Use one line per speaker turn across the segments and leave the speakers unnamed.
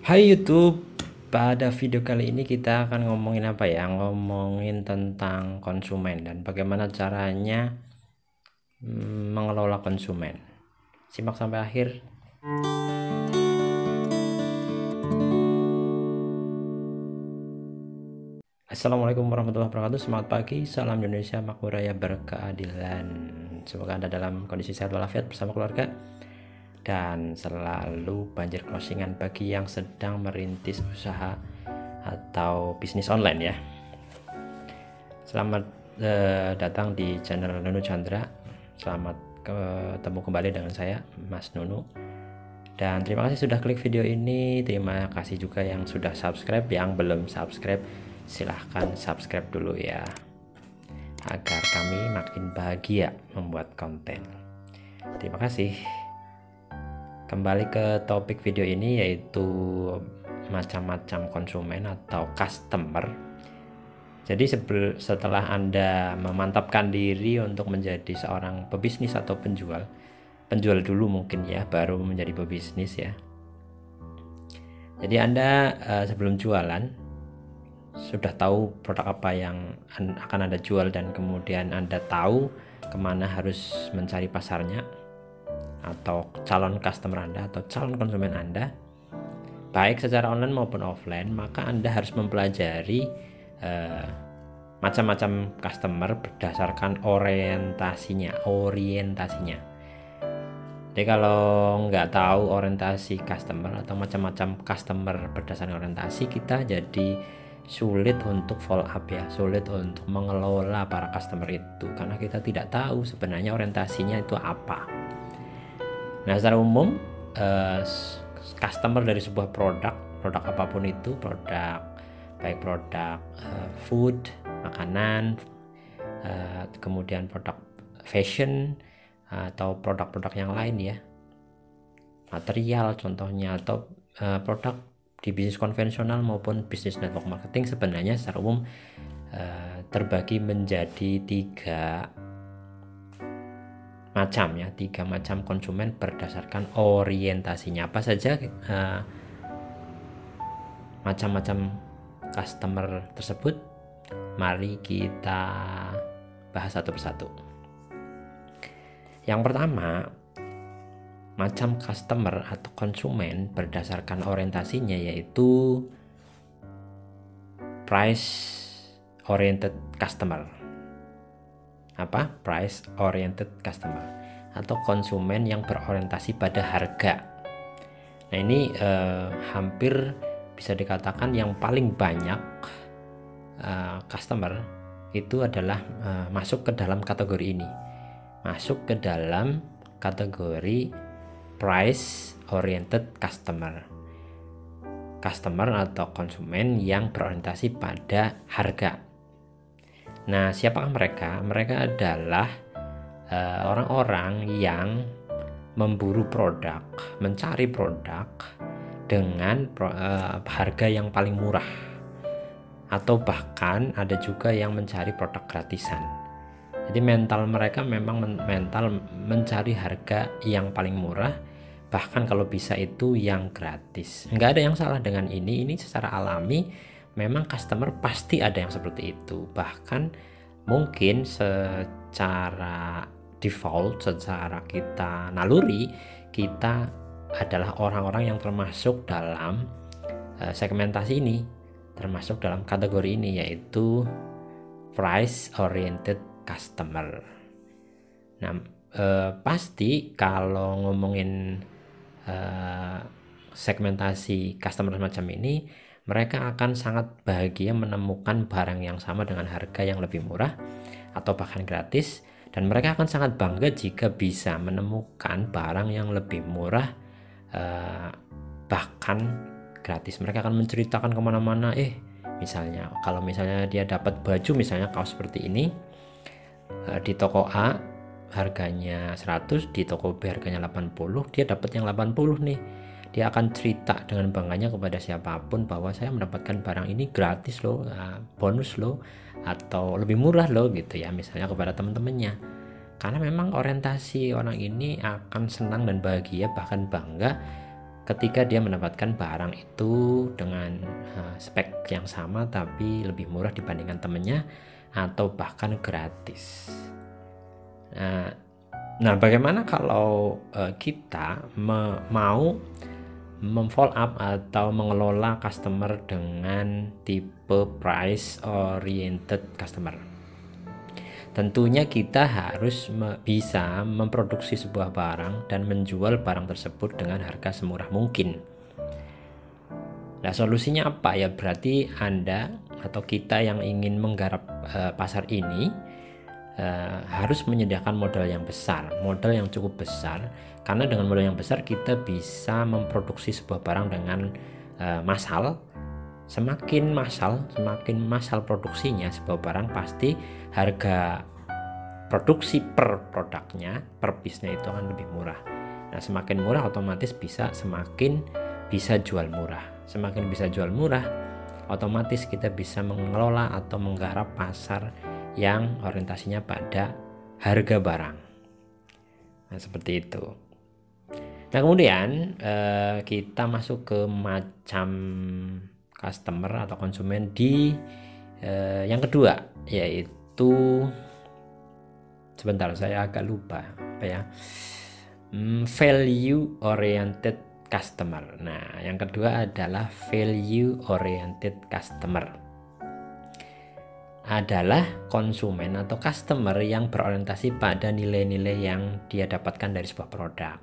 Hai YouTube, pada video kali ini kita akan ngomongin apa ya? Ngomongin tentang konsumen dan bagaimana caranya mm, mengelola konsumen. Simak sampai akhir. Assalamualaikum warahmatullahi wabarakatuh Selamat pagi, salam Indonesia, makmur raya berkeadilan Semoga Anda dalam kondisi sehat walafiat bersama keluarga dan selalu banjir closingan bagi yang sedang merintis usaha atau bisnis online ya. Selamat uh, datang di channel Nunu Chandra. Selamat ketemu kembali dengan saya Mas Nunu. Dan terima kasih sudah klik video ini. Terima kasih juga yang sudah subscribe. Yang belum subscribe silahkan subscribe dulu ya. Agar kami makin bahagia membuat konten. Terima kasih. Kembali ke topik video ini yaitu macam-macam konsumen atau customer. Jadi setelah Anda memantapkan diri untuk menjadi seorang pebisnis atau penjual, penjual dulu mungkin ya, baru menjadi pebisnis ya. Jadi Anda uh, sebelum jualan sudah tahu produk apa yang akan Anda jual dan kemudian Anda tahu ke mana harus mencari pasarnya, atau calon customer Anda atau calon konsumen Anda baik secara online maupun offline maka Anda harus mempelajari uh, macam-macam customer berdasarkan orientasinya orientasinya. Jadi kalau nggak tahu orientasi customer atau macam-macam customer berdasarkan orientasi kita jadi sulit untuk follow up ya sulit untuk mengelola para customer itu. Karena kita tidak tahu sebenarnya orientasinya itu apa Nah, secara umum uh, customer dari sebuah produk, produk apa pun itu, produk baik produk uh, food, makanan, uh, kemudian produk fashion atau produk-produk yang lain ya. Material contohnya atau uh, produk di bisnis konvensional maupun bisnis network marketing sebenarnya secara umum uh, terbagi menjadi tiga macam ya tiga macam konsumen berdasarkan orientasinya. Apa saja uh, macam-macam customer tersebut mari kita bahas satu persatu. Yang pertama macam customer atau konsumen berdasarkan orientasinya yaitu price oriented customer apa price oriented customer atau konsumen yang berorientasi pada harga. Nah ini eh, hampir bisa dikatakan yang paling banyak eh, customer itu adalah eh, masuk ke dalam kategori ini, masuk ke dalam kategori price oriented customer. Customer atau konsumen yang berorientasi pada harga Nah, siapakah mereka? Mereka adalah eh, orang-orang uh, yang memburu produk, mencari produk dengan uh, harga yang paling murah, atau bahkan ada juga yang mencari produk gratisan. Jadi mental mereka memang men mental mencari harga yang paling murah, bahkan kalau bisa itu yang gratis. Nggak ada yang salah dengan ini. Ini secara alami memang customer pasti ada yang seperti itu. Bahkan mungkin secara default secara kita naluri kita adalah orang-orang yang termasuk dalam uh, segmentasi ini termasuk dalam kategori ini yaitu price oriented customer. Nah uh, pasti kalau ngomongin uh, segmentasi customer semacam ini mereka akan sangat bahagia menemukan barang yang sama dengan harga yang lebih murah atau bahkan gratis dan mereka akan sangat bangga jika bisa menemukan barang yang lebih murah eh, bahkan gratis. Mereka akan menceritakan ke mana-mana eh misalnya kalau misalnya dia dapat baju misalnya kaos seperti ini eh, di toko A harganya 100 di toko B harganya 80 dia dapat yang 80 nih dia akan cerita dengan bangganya kepada siapa pun bahwa saya mendapatkan barang ini gratis loh ah, bonus loh atau lebih murah loh gitu ya misalnya kepada teman-temannya karena memang orientasi orang ini akan senang dan bahagia bahkan bangga ketika dia mendapatkan barang itu dengan uh, spek yang sama tapi lebih murah dibandingkan temennya atau bahkan gratis. Nah, nah bagaimana kalau kita mau memfollow up atau mengelola customer dengan tipe price oriented customer? Tentunya kita harus bisa memproduksi sebuah barang dan menjual barang tersebut dengan harga semurah mungkin. Nah, solusinya apa ya? Berarti Anda atau kita yang ingin menggarap uh, pasar ini uh, harus menyediakan modal yang besar, modal yang cukup besar karena dengan modal yang besar kita bisa memproduksi sebuah barang dengan uh, massal semakin massal, semakin massal produksinya sebuah barang pasti harga produksi per produknya, per piece-nya itu akan lebih murah. Nah, semakin murah otomatis bisa semakin bisa jual murah. Semakin bisa jual murah, otomatis kita bisa mengelola atau menggarap pasar yang orientasinya pada harga barang. Nah, seperti itu. Nah, kemudian eh, kita masuk ke macam customer atau konsumen di eh, yang kedua yaitu sebentar saya agak lupa apa ya hmm, value oriented customer nah yang kedua adalah value oriented customer adalah konsumen atau customer yang berorientasi pada nilai-nilai yang dia dapatkan dari sebuah produk.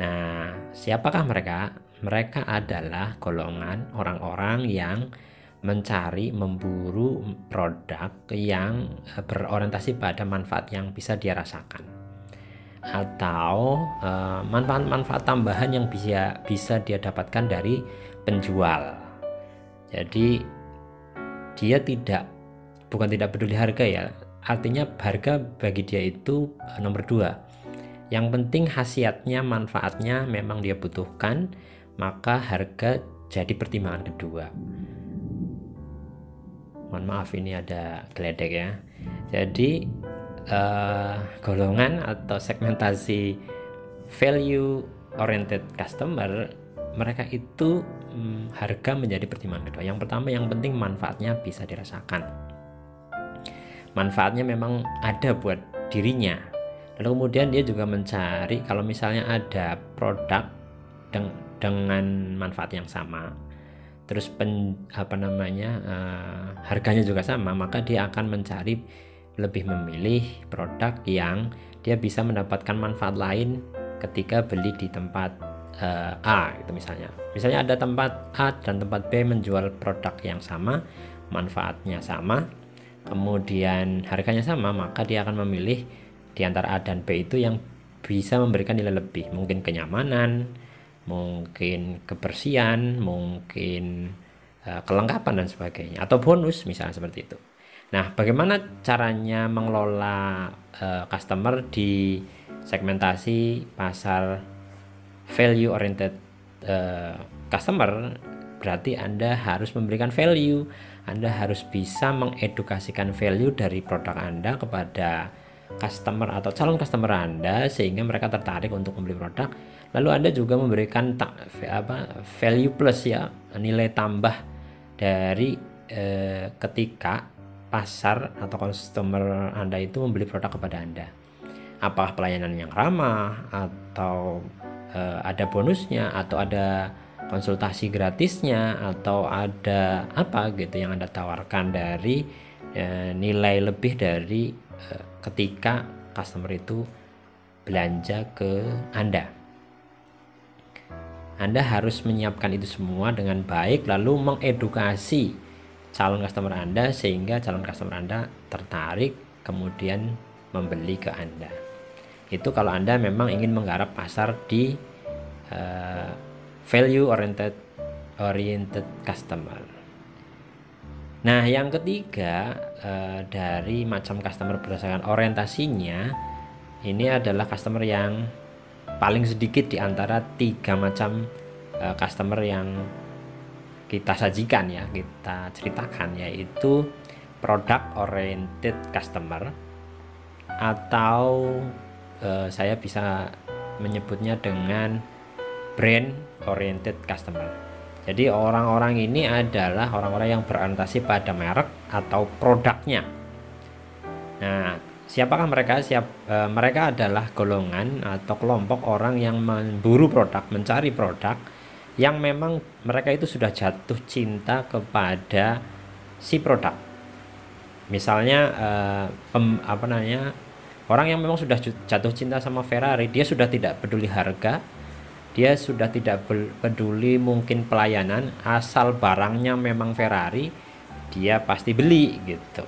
Nah, siapakah mereka? Mereka adalah golongan orang-orang yang mencari, memburu produk yang eh, berorientasi pada manfaat yang bisa dia rasakan atau eh, manfaat-manfaat uh, tambahan yang bisa bisa dia dapatkan dari penjual. Jadi dia tidak bukan tidak peduli harga ya, artinya harga bagi dia itu uh, nomor dua. Yang penting khasiatnya, manfaatnya memang dia butuhkan maka harga jadi pertimbangan kedua. Mohon maaf ini ada geledek ya. Jadi uh, golongan atau segmentasi value oriented customer mereka itu hmm, harga menjadi pertimbangan kedua. Yang pertama yang penting manfaatnya bisa dirasakan. Manfaatnya memang ada buat dirinya. Lalu kemudian dia juga mencari kalau misalnya ada produk dengan manfaat yang sama terus pen, apa namanya uh, harganya juga sama maka dia akan mencari lebih memilih produk yang dia bisa mendapatkan manfaat lain ketika beli di tempat uh, A itu misalnya misalnya ada tempat A dan tempat B menjual produk yang sama manfaatnya sama kemudian harganya sama maka dia akan memilih di antara A dan B itu yang bisa memberikan nilai lebih mungkin kenyamanan mungkin kebersihan, mungkin uh, kelengkapan dan sebagainya atau bonus misalnya seperti itu. Nah, bagaimana caranya mengelola uh, customer di segmentasi pasar value oriented uh, customer? Berarti Anda harus memberikan value, Anda harus bisa mengedukasikan value dari produk Anda kepada customer atau calon customer Anda sehingga mereka tertarik untuk membeli produk. Lalu Anda juga memberikan ta, apa value plus ya nilai tambah dari eh, ketika pasar atau customer Anda itu membeli produk kepada Anda. Apakah pelayanan yang ramah atau eh, ada bonusnya atau ada konsultasi gratisnya atau ada apa gitu yang Anda tawarkan dari eh, nilai lebih dari eh, ketika customer itu belanja ke Anda. Anda harus menyiapkan itu semua dengan baik lalu mengedukasi calon customer Anda sehingga calon customer Anda tertarik kemudian membeli ke Anda. Itu kalau Anda memang ingin menggarap pasar di uh, value oriented oriented customer. Nah, yang ketiga uh, dari macam customer berdasarkan orientasinya ini adalah customer yang paling sedikit di antara tiga macam uh, customer yang kita sajikan ya kita ceritakan yaitu product oriented customer atau uh, saya bisa menyebutnya dengan brand oriented customer. Jadi orang-orang ini adalah orang-orang yang berorientasi pada merek atau produknya. Nah, siapakah mereka? Siap e, mereka adalah golongan atau kelompok orang yang memburu produk, mencari produk yang memang mereka itu sudah jatuh cinta kepada si produk. Misalnya e, pem, apa namanya? Orang yang memang sudah jatuh cinta sama Ferrari, dia sudah tidak peduli harga, dia sudah tidak peduli mungkin pelayanan asal barangnya memang Ferrari dia pasti beli gitu.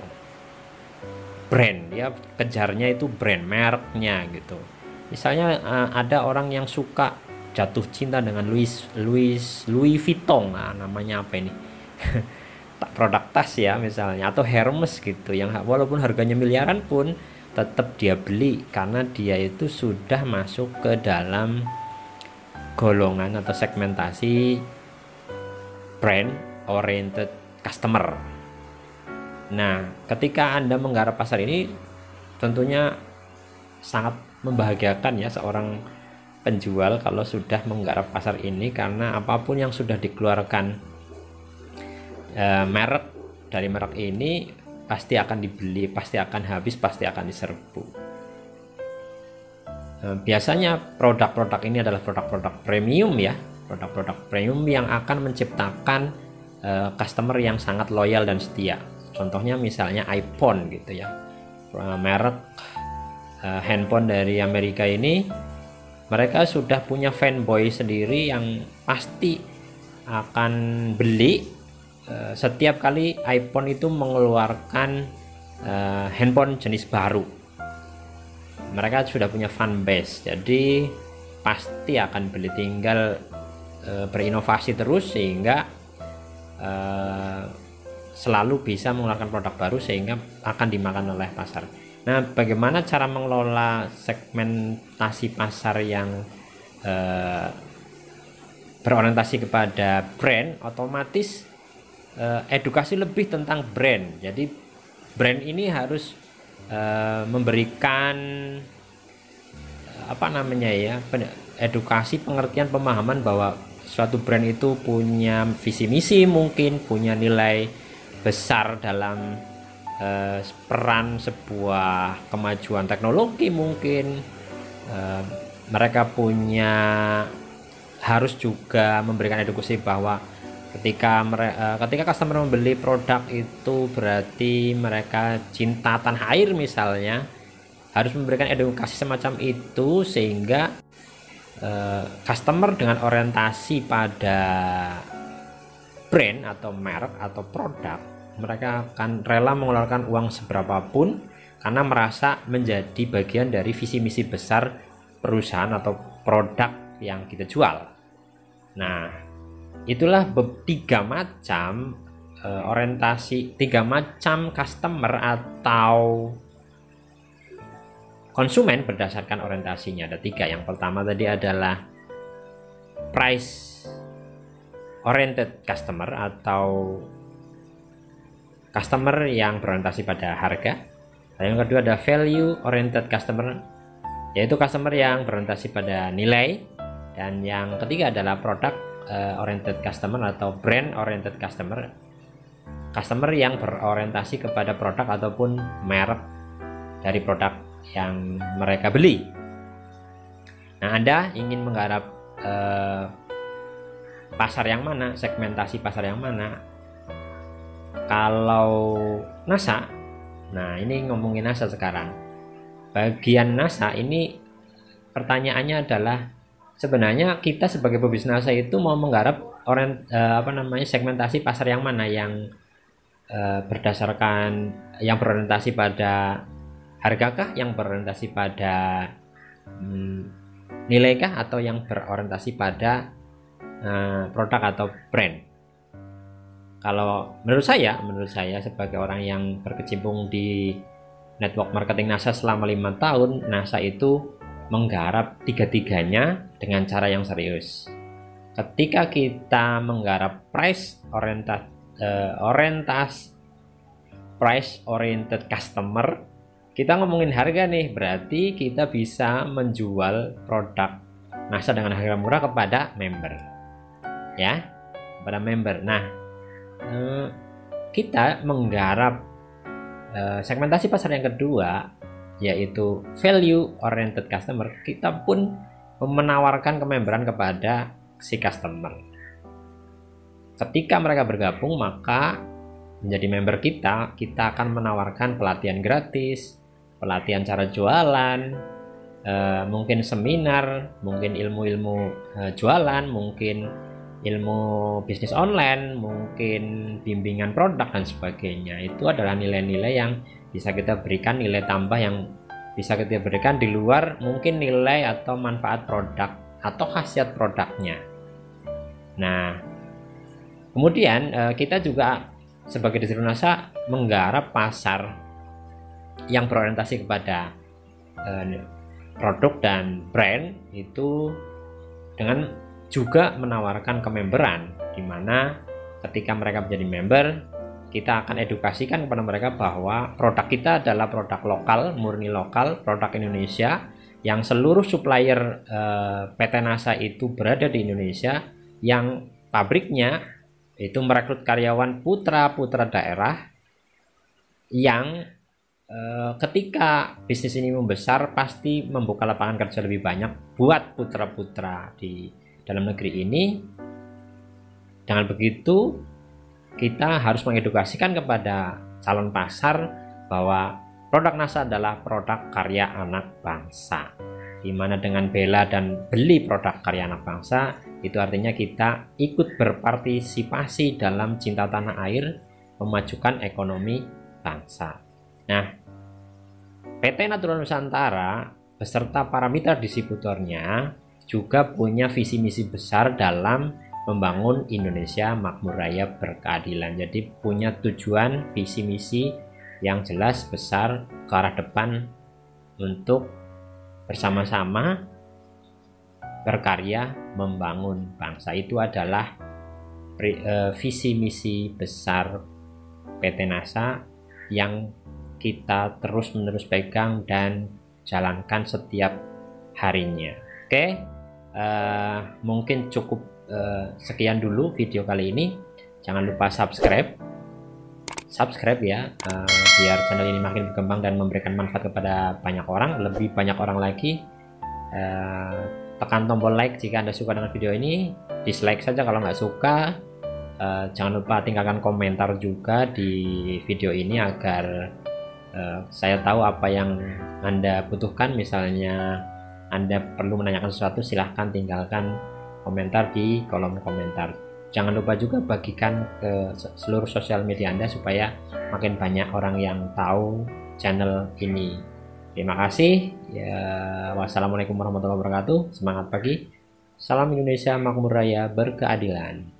Brand dia kejarnya itu brand mereknya gitu. Misalnya uh, ada orang yang suka jatuh cinta dengan Louis Louis Louis Vuitton nah, namanya apa ini? Produk tas ya misalnya atau Hermes gitu yang walaupun harganya miliaran pun tetap dia beli karena dia itu sudah masuk ke dalam golongan atau segmentasi brand oriented customer. Nah, ketika Anda menggarap pasar ini tentunya sangat membahagiakan ya seorang penjual kalau sudah menggarap pasar ini karena apa pun yang sudah dikeluarkan e, merek dari merek ini pasti akan dibeli, pasti akan habis, pasti akan diserbu. Eh, biasanya produk-produk ini adalah produk-produk premium ya. Produk-produk premium yang akan menciptakan uh, customer yang sangat loyal dan setia. Contohnya misalnya iPhone gitu ya. Uh, merek handphone dari Amerika ini mereka sudah punya fanboy sendiri yang pasti akan beli setiap kali iPhone itu mengeluarkan handphone jenis baru mereka sudah punya fan base jadi pasti akan beli tinggal e, berinovasi terus sehingga e, selalu bisa mengeluarkan produk baru sehingga akan dimakan oleh pasar. Nah, bagaimana cara mengelola segmentasi pasar yang e, berorientasi kepada brand otomatis edukasi lebih tentang brand. Jadi brand ini harus uh, memberikan apa namanya ya edukasi pengertian pemahaman bahwa suatu brand itu punya visi misi mungkin punya nilai besar dalam uh, peran sebuah kemajuan teknologi mungkin. Uh, mereka punya harus juga memberikan edukasi bahwa ketika mereka uh, ketika customer membeli produk itu berarti mereka cinta tanah air misalnya harus memberikan edukasi semacam itu sehingga uh, customer dengan orientasi pada brand atau merek atau produk mereka akan rela mengeluarkan uang seberapapun karena merasa menjadi bagian dari visi misi besar perusahaan atau produk yang kita jual. Nah, itulah tiga macam uh, orientasi tiga macam customer atau konsumen berdasarkan orientasinya. Ada tiga. Yang pertama tadi adalah price oriented customer atau customer yang berorientasi pada harga. Yang kedua ada value oriented customer yaitu customer yang berorientasi pada nilai. Dan yang ketiga adalah produk uh, oriented customer atau brand oriented customer customer yang berorientasi kepada produk ataupun merek dari produk yang mereka beli. Nah, Anda ingin menggarap uh, pasar yang mana, segmentasi pasar yang mana? Kalau NASA, nah ini ngomongin NASA sekarang. Bagian NASA ini pertanyaannya adalah sebenarnya kita sebagai pebisnis itu mau menggarap orang uh, apa namanya segmentasi pasar yang mana? Yang uh, berdasarkan yang berorientasi pada hargakah yang berorientasi pada hmm, nilaikah atau yang berorientasi pada uh, produk atau brand? Kalau menurut saya menurut saya sebagai orang yang berkecimpung di network marketing NASA selama lima tahun NASA itu menggarap tiga-tiganya dengan cara yang serius. Ketika kita menggarap price oriented uh, orientas price oriented customer, kita ngomongin harga nih, berarti kita bisa menjual produk NASA dengan harga murah kepada member ya kepada member nah eh, kita menggarap eh, segmentasi pasar yang kedua yaitu value oriented customer kita pun menawarkan kememberan kepada si customer. Ketika mereka bergabung maka menjadi member kita kita akan menawarkan pelatihan gratis pelatihan cara jualan eh, mungkin seminar mungkin ilmu-ilmu eh, jualan mungkin ilmu bisnis online mungkin bimbingan produk dan sebagainya. Itu adalah nilai-nilai yang bisa kita berikan nilai tambah yang bisa kita berikan di luar mungkin nilai atau manfaat produk atau khasiat produknya. Nah kemudian eh, kita juga sebagai NASA menggarap pasar yang berorientasi kepada eh, produk dan brand itu dengan juga menawarkan kememberan di mana ketika mereka menjadi member kita akan edukasikan kepada mereka bahwa produk kita adalah produk lokal murni lokal produk Indonesia yang seluruh supplier eh, PT NASA itu berada di Indonesia yang pabriknya itu merekrut karyawan putra-putra daerah yang e, ketika bisnis ini membesar pasti membuka lapangan kerja lebih banyak buat putra-putra di dalam negeri ini. Dengan begitu, kita harus mengedukasikan kepada calon pasar bahwa produk NASA adalah produk karya anak bangsa. Di mana dengan bela dan beli produk karya anak bangsa, itu artinya kita ikut berpartisipasi dalam cinta tanah air, memajukan ekonomi bangsa. Nah, PT Natural Nusantara beserta para mitra distributornya juga punya visi misi besar dalam membangun Indonesia makmur raya berkeadilan. Jadi punya tujuan visi misi yang jelas besar ke arah depan untuk bersama-sama berkarya membangun bangsa itu adalah uh, visi misi besar PT NASA yang kita terus-menerus pegang dan jalankan setiap harinya. Oke, uh, mungkin cukup uh, sekian dulu video kali ini. Jangan lupa subscribe, subscribe ya, uh, biar channel ini makin berkembang dan memberikan manfaat kepada banyak orang, lebih banyak orang lagi. Uh, tekan tombol like jika anda suka dengan video ini dislike saja kalau nggak suka jangan lupa tinggalkan komentar juga di video ini agar saya tahu apa yang anda butuhkan misalnya anda perlu menanyakan sesuatu silahkan tinggalkan komentar di kolom komentar jangan lupa juga bagikan ke seluruh sosial media anda supaya makin banyak orang yang tahu channel ini Terima kasih. Ya, wassalamualaikum warahmatullahi wabarakatuh. Semangat pagi. Salam Indonesia makmur raya berkeadilan.